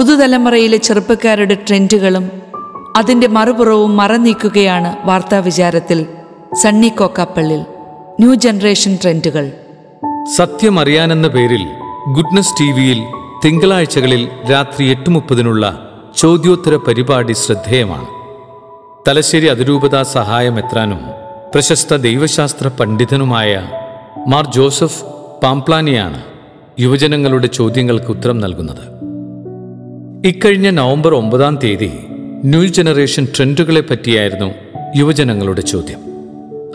പുതുതലമുറയിലെ ചെറുപ്പക്കാരുടെ ട്രെൻഡുകളും അതിന്റെ മറുപുറവും മറന്നീക്കുകയാണ് വാർത്താ വിചാരത്തിൽ സണ്ണി കോക്കാപ്പള്ളിൽ. ന്യൂ ജനറേഷൻ ട്രെൻഡുകൾ. സത്യം അറിയാനെന്ന പേരിൽ ഗുഡ്നസ് ടി വിയിൽ തിങ്കളാഴ്ചകളിൽ രാത്രി എട്ട് മുപ്പതിനുള്ള ചോദ്യോത്തര പരിപാടി ശ്രദ്ധേയമാണ്. തലശ്ശേരി അതിരൂപതാ സഹായം എത്രാനും പ്രശസ്ത ദൈവശാസ്ത്ര പണ്ഡിതനുമായ മാർ ജോസഫ് പാംപ്ലാനിയാണ് യുവജനങ്ങളുടെ ചോദ്യങ്ങൾക്ക് ഉത്തരം നൽകുന്നത്. ഇക്കഴിഞ്ഞ നവംബർ ഒമ്പതാം തീയതി ന്യൂ ജനറേഷൻ ട്രെൻഡുകളെ പറ്റിയായിരുന്നു യുവജനങ്ങളുടെ ചോദ്യം.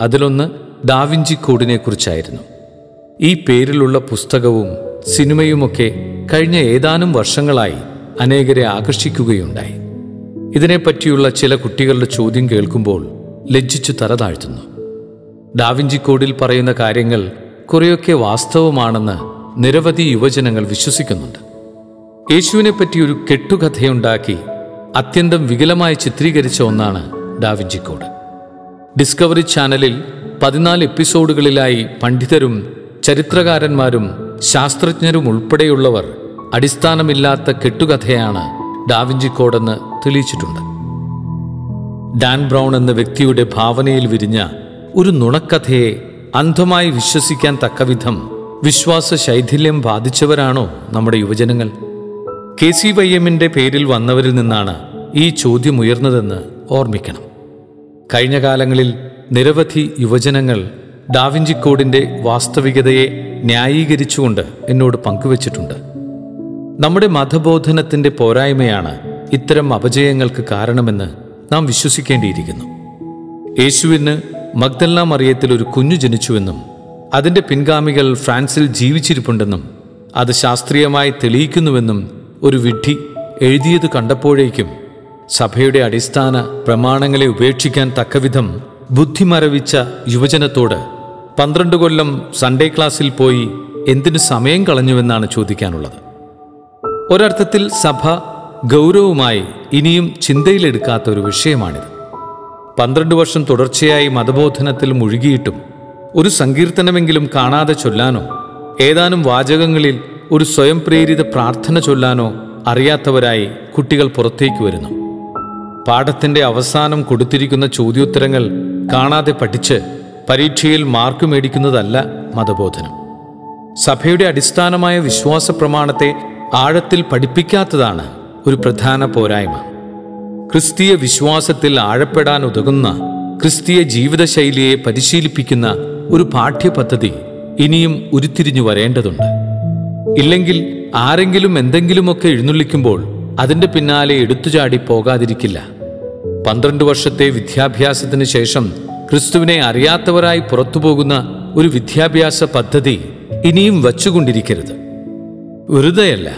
അതിലൊന്ന് ഡാവിഞ്ചി കോഡിനെ കുറിച്ചായിരുന്നു. ഈ പേരിലുള്ള പുസ്തകവും സിനിമയുമൊക്കെ കഴിഞ്ഞ ഏതാനും വർഷങ്ങളായി അനേകരെ ആകർഷിക്കുകയുണ്ടായി. ഇതിനെപ്പറ്റിയുള്ള ചില കുട്ടികളുടെ ചോദ്യം കേൾക്കുമ്പോൾ ലജ്ജിച്ചു തല താഴ്ത്തുന്നു ഡാവിഞ്ചി കോഡിൽ പറയുന്ന കാര്യങ്ങൾ കുറെയൊക്കെ വാസ്തവമാണെന്ന് നിരവധി യുവജനങ്ങൾ വിശ്വസിക്കുന്നുണ്ട്. യേശുവിനെ പറ്റി ഒരു കെട്ടുകഥയുണ്ടാക്കി അത്യന്തം വികലമായി ചിത്രീകരിച്ച ഒന്നാണ് ഡാവിഞ്ചി കോഡ് ഡിസ്കവറി ചാനലിൽ പതിനാല് എപ്പിസോഡുകളിലായി പണ്ഡിതരും ചരിത്രകാരന്മാരും ശാസ്ത്രജ്ഞരും ഉൾപ്പെടെയുള്ളവർ അടിസ്ഥാനമില്ലാത്ത കെട്ടുകഥയാണ് ഡാവിഞ്ചി കോഡെന്ന് തെളിയിച്ചിട്ടുണ്ട്. ഡാൻ ബ്രൗൺ എന്ന വ്യക്തിയുടെ ഭാവനയിൽ വിരിഞ്ഞ ഒരു നുണക്കഥയെ അന്ധമായി വിശ്വസിക്കാൻ തക്കവിധം വിശ്വാസ ശൈഥില്യം ബാധിച്ചവരാണോ നമ്മുടെ യുവജനങ്ങൾ? കെ സി വൈ എമ്മിന്റെ പേരിൽ വന്നവരിൽ നിന്നാണ് ഈ ചോദ്യം ഉയർന്നതെന്ന് ഓർമ്മിക്കണം. കഴിഞ്ഞ കാലങ്ങളിൽ നിരവധി യുവജനങ്ങൾ ഡാവിഞ്ചി കോഡിന്റെ വാസ്തവികതയെ ന്യായീകരിച്ചുകൊണ്ട് എന്നോട് പങ്കുവച്ചിട്ടുണ്ട്. നമ്മുടെ മതബോധനത്തിന്റെ പോരായ്മയാണ് ഇത്തരം അപജയങ്ങൾക്ക് കാരണമെന്ന് നാം വിശ്വസിക്കേണ്ടിയിരിക്കുന്നു. യേശുവിന് മഗ്ദല്ല മറിയത്തിൽ ഒരു കുഞ്ഞു ജനിച്ചുവെന്നും അതിന്റെ പിൻഗാമികൾ ഫ്രാൻസിൽ ജീവിച്ചിരിപ്പുണ്ടെന്നും അത് ശാസ്ത്രീയമായി തെളിയിക്കുന്നുവെന്നും ഒരു വിഡ്ഢി എഴുതിയത് കണ്ടപ്പോഴേക്കും സഭയുടെ അടിസ്ഥാന പ്രമാണങ്ങളെ ഉപേക്ഷിക്കാൻ തക്കവിധം ബുദ്ധിമരവിച്ച യുവജനത്തോട് പന്ത്രണ്ട് കൊല്ലം സൺഡേ ക്ലാസ്സിൽ പോയി എന്തിനു സമയം കളഞ്ഞുവെന്നാണ് ചോദിക്കാനുള്ളത്. ഒരർത്ഥത്തിൽ സഭ ഗൗരവമായി ഇനിയും ചിന്തയിലെടുക്കാത്ത ഒരു വിഷയമാണിത്. പന്ത്രണ്ട് വർഷം തുടർച്ചയായി മതബോധനത്തിൽ മുഴുകിയിട്ടും ഒരു സങ്കീർത്തനമെങ്കിലും കാണാതെ ചൊല്ലാനോ ഏതാനും വാചകങ്ങളിൽ ഒരു സ്വയം പ്രേരിത പ്രാർത്ഥന ചൊല്ലാനോ അറിയാത്തവരായി കുട്ടികൾ പുറത്തേക്ക് വരുന്നു. പാഠത്തിന്റെ അവസാനം കൊടുത്തിരിക്കുന്ന ചോദ്യോത്തരങ്ങൾ കാണാതെ പഠിച്ച് പരീക്ഷയിൽ മാർക്ക് മേടിക്കുന്നതല്ല മതബോധനം. സഭയുടെ അടിസ്ഥാനമായ വിശ്വാസ പ്രമാണത്തെ ആഴത്തിൽ പഠിപ്പിക്കാത്തതാണ് ഒരു പ്രധാന പോരായ്മ. ക്രിസ്തീയ വിശ്വാസത്തിൽ ആഴപ്പെടാൻ ഉതകുന്ന ക്രിസ്തീയ ജീവിതശൈലിയെ പരിശീലിപ്പിക്കുന്ന ഒരു പാഠ്യപദ്ധതി ഇനിയും ഉരുത്തിരിഞ്ഞു വരേണ്ടതുണ്ട്. ഇല്ലെങ്കിൽ ആരെങ്കിലും എന്തെങ്കിലുമൊക്കെ എഴുന്നള്ളിക്കുമ്പോൾ അതിന്റെ പിന്നാലെ എടുത്തുചാടി പോകാതിരിക്കില്ല. പന്ത്രണ്ട് വർഷത്തെ വിദ്യാഭ്യാസത്തിന് ശേഷം ക്രിസ്തുവിനെ അറിയാത്തവരായി പുറത്തുപോകുന്ന ഒരു വിദ്യാഭ്യാസ പദ്ധതി ഇനിയും വച്ചുകൊണ്ടിരിക്കരുത്. വെറുതെയല്ല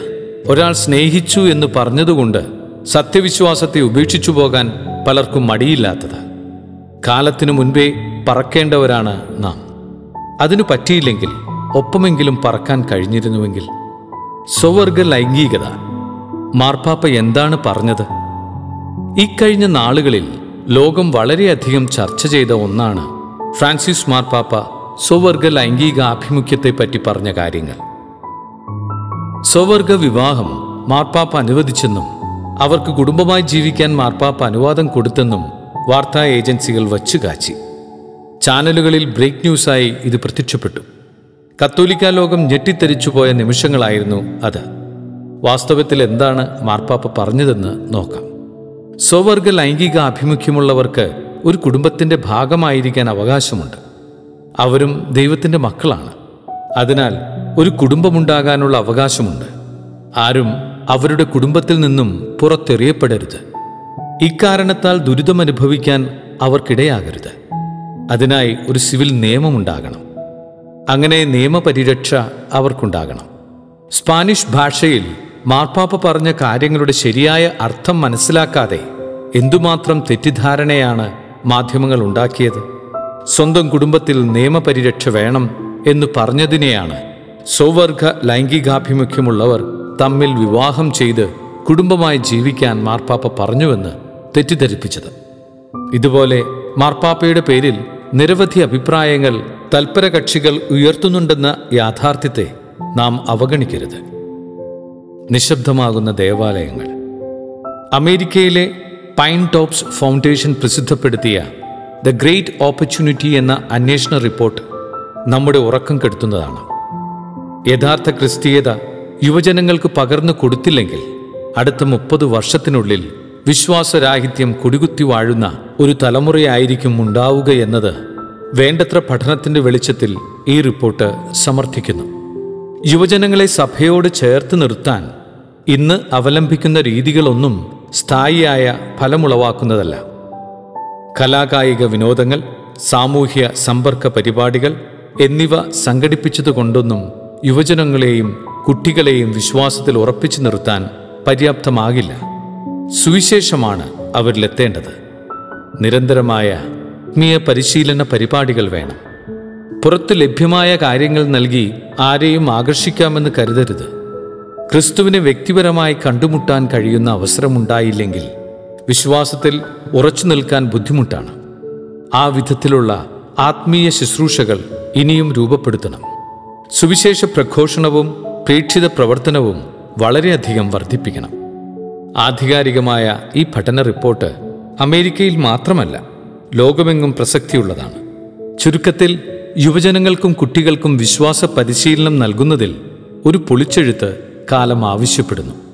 ഒരാൾ സ്നേഹിച്ചു എന്ന് പറഞ്ഞതുകൊണ്ട് സത്യവിശ്വാസത്തെ ഉപേക്ഷിച്ചു പോകാൻ പലർക്കും മടിയില്ലാത്തത്. കാലത്തിനു മുൻപേ പറക്കേണ്ടവരാണ് നാം. അതിനു പറ്റിയില്ലെങ്കിൽ ഒപ്പമെങ്കിലും പറക്കാൻ കഴിഞ്ഞിരുന്നുവെങ്കിൽ സ്വവർഗ ലൈംഗികത മാർപ്പാപ്പ എന്താണ് പറഞ്ഞത്? ഇക്കഴിഞ്ഞ നാളുകളിൽ ലോകം വളരെയധികം ചർച്ച ചെയ്ത ഒന്നാണ് ഫ്രാൻസിസ് മാർപ്പാപ്പ സ്വവർഗ ലൈംഗിക ആഭിമുഖ്യത്തെപ്പറ്റി പറഞ്ഞ കാര്യങ്ങൾ. സ്വവർഗ വിവാഹം മാർപ്പാപ്പ അനുവദിച്ചെന്നും അവർക്ക് കുടുംബമായി ജീവിക്കാൻ മാർപ്പാപ്പ അനുവാദം കൊടുത്തെന്നും വാർത്താ ഏജൻസികൾ വച്ചുകാച്ചി. ചാനലുകളിൽ ബ്രേക്ക് ന്യൂസായി ഇത് പ്രത്യക്ഷപ്പെട്ടു. കത്തോലിക്ക ലോകം ഞെട്ടിത്തെരിച്ചുപോയ നിമിഷങ്ങളായിരുന്നു അത്. വാസ്തവത്തിൽ എന്താണ് മാർപ്പാപ്പ പറഞ്ഞതെന്ന് നോക്കാം. സ്വവർഗ ലൈംഗിക ആഭിമുഖ്യമുള്ളവർക്ക് ഒരു കുടുംബത്തിന്റെ ഭാഗമായിരിക്കാൻ അവകാശമുണ്ട്. അവരും ദൈവത്തിന്റെ മക്കളാണ്. അതിനാൽ ഒരു കുടുംബമുണ്ടാകാനുള്ള അവകാശമുണ്ട്. ആരും അവരുടെ കുടുംബത്തിൽ നിന്നും പുറത്തെറിയപ്പെടരുത്. ഇക്കാരണത്താൽ ദുരിതമനുഭവിക്കാൻ അവർക്കിടയാകരുത്. അതിനായി ഒരു സിവിൽ നിയമമുണ്ടാകണം. അങ്ങനെ നിയമപരിരക്ഷ അവർക്കുണ്ടാകണം. സ്പാനിഷ് ഭാഷയിൽ മാർപ്പാപ്പ പറഞ്ഞ കാര്യങ്ങളുടെ ശരിയായ അർത്ഥം മനസ്സിലാക്കാതെ എന്തുമാത്രം തെറ്റിദ്ധാരണയാണ് മാധ്യമങ്ങൾ ഉണ്ടാക്കിയത്? സ്വന്തം കുടുംബത്തിൽ നിയമപരിരക്ഷ വേണം എന്ന് പറഞ്ഞതിനെയാണ് സ്വവർഗ ലൈംഗികാഭിമുഖ്യമുള്ളവർ തമ്മിൽ വിവാഹം ചെയ്ത് കുടുംബമായി ജീവിക്കാൻ മാർപ്പാപ്പ പറഞ്ഞുവെന്ന് തെറ്റിദ്ധരിപ്പിച്ചത്. ഇതുപോലെ മാർപ്പാപ്പയുടെ പേരിൽ നിരവധി അഭിപ്രായങ്ങൾ തൽപര കക്ഷികൾ ഉയർത്തുന്നുണ്ടെന്ന യാഥാർത്ഥ്യത്തെ നാം അവഗണിക്കരുത്. നിശബ്ദമാകുന്ന ദേവാലയങ്ങൾ. അമേരിക്കയിലെ പൈൻ ടോപ്സ് ഫൗണ്ടേഷൻ പ്രസിദ്ധപ്പെടുത്തിയ ദ ഗ്രേറ്റ് ഓപ്പർച്യൂണിറ്റി എന്ന അന്വേഷണ റിപ്പോർട്ട് നമ്മുടെ ഉറക്കം കെടുത്തുന്നതാണ്. യഥാർത്ഥ ക്രിസ്തീയത യുവജനങ്ങൾക്ക് പകർന്നു കൊടുത്തില്ലെങ്കിൽ അടുത്ത മുപ്പത് വർഷത്തിനുള്ളിൽ വിശ്വാസരാഹിത്യം കുടികുത്തി വാഴുന്ന ഒരു തലമുറയായിരിക്കും ഉണ്ടാവുക എന്നത് വേണ്ടത്ര പഠനത്തിന്റെ വെളിച്ചത്തിൽ ഈ റിപ്പോർട്ട് സമർത്ഥിക്കുന്നു. യുവജനങ്ങളെ സഭയോട് ചേർത്ത് നിർത്താൻ ഇന്ന് അവലംബിക്കുന്ന രീതികളൊന്നും സ്ഥായിയായ ഫലമുളവാക്കുന്നതല്ല. കലാകായിക വിനോദങ്ങൾ സാമൂഹ്യ സമ്പർക്ക പരിപാടികൾ എന്നിവ സംഘടിപ്പിച്ചതുകൊണ്ടൊന്നും യുവജനങ്ങളെയും കുട്ടികളെയും വിശ്വാസത്തിൽ ഉറപ്പിച്ചു നിർത്താൻ പര്യാപ്തമാകില്ല. സുവിശേഷമാണ് അവരിലെത്തേണ്ടത്. നിരന്തരമായ ആത്മീയ പരിശീലന പരിപാടികൾ വേണം. പുറത്ത് ലഭ്യമായ കാര്യങ്ങൾ നൽകി ആരെയും ആകർഷിക്കാമെന്ന് കരുതരുത്. ക്രിസ്തുവിനെ വ്യക്തിപരമായി കണ്ടുമുട്ടാൻ കഴിയുന്ന അവസരമുണ്ടായില്ലെങ്കിൽ വിശ്വാസത്തിൽ ഉറച്ചു നിൽക്കാൻ ബുദ്ധിമുട്ടാണ്. ആ വിധത്തിലുള്ള ആത്മീയ ശുശ്രൂഷകൾ ഇനിയും രൂപപ്പെടുത്തണം. സുവിശേഷ പ്രഘോഷണവും പ്രേക്ഷിത പ്രവർത്തനവും വളരെയധികം വർദ്ധിപ്പിക്കണം. ആധികാരികമായ ഈ പഠന റിപ്പോർട്ട് അമേരിക്കയിൽ മാത്രമല്ല ലോകമെങ്ങും പ്രസക്തിയുള്ളതാണ്. ചുരുക്കത്തിൽ യുവജനങ്ങൾക്കും കുട്ടികൾക്കും വിശ്വാസ പരിശീലനം നൽകുന്നതിൽ ഒരു പൊളിച്ചെഴുത്ത് കാലം ആവശ്യപ്പെടുന്നു.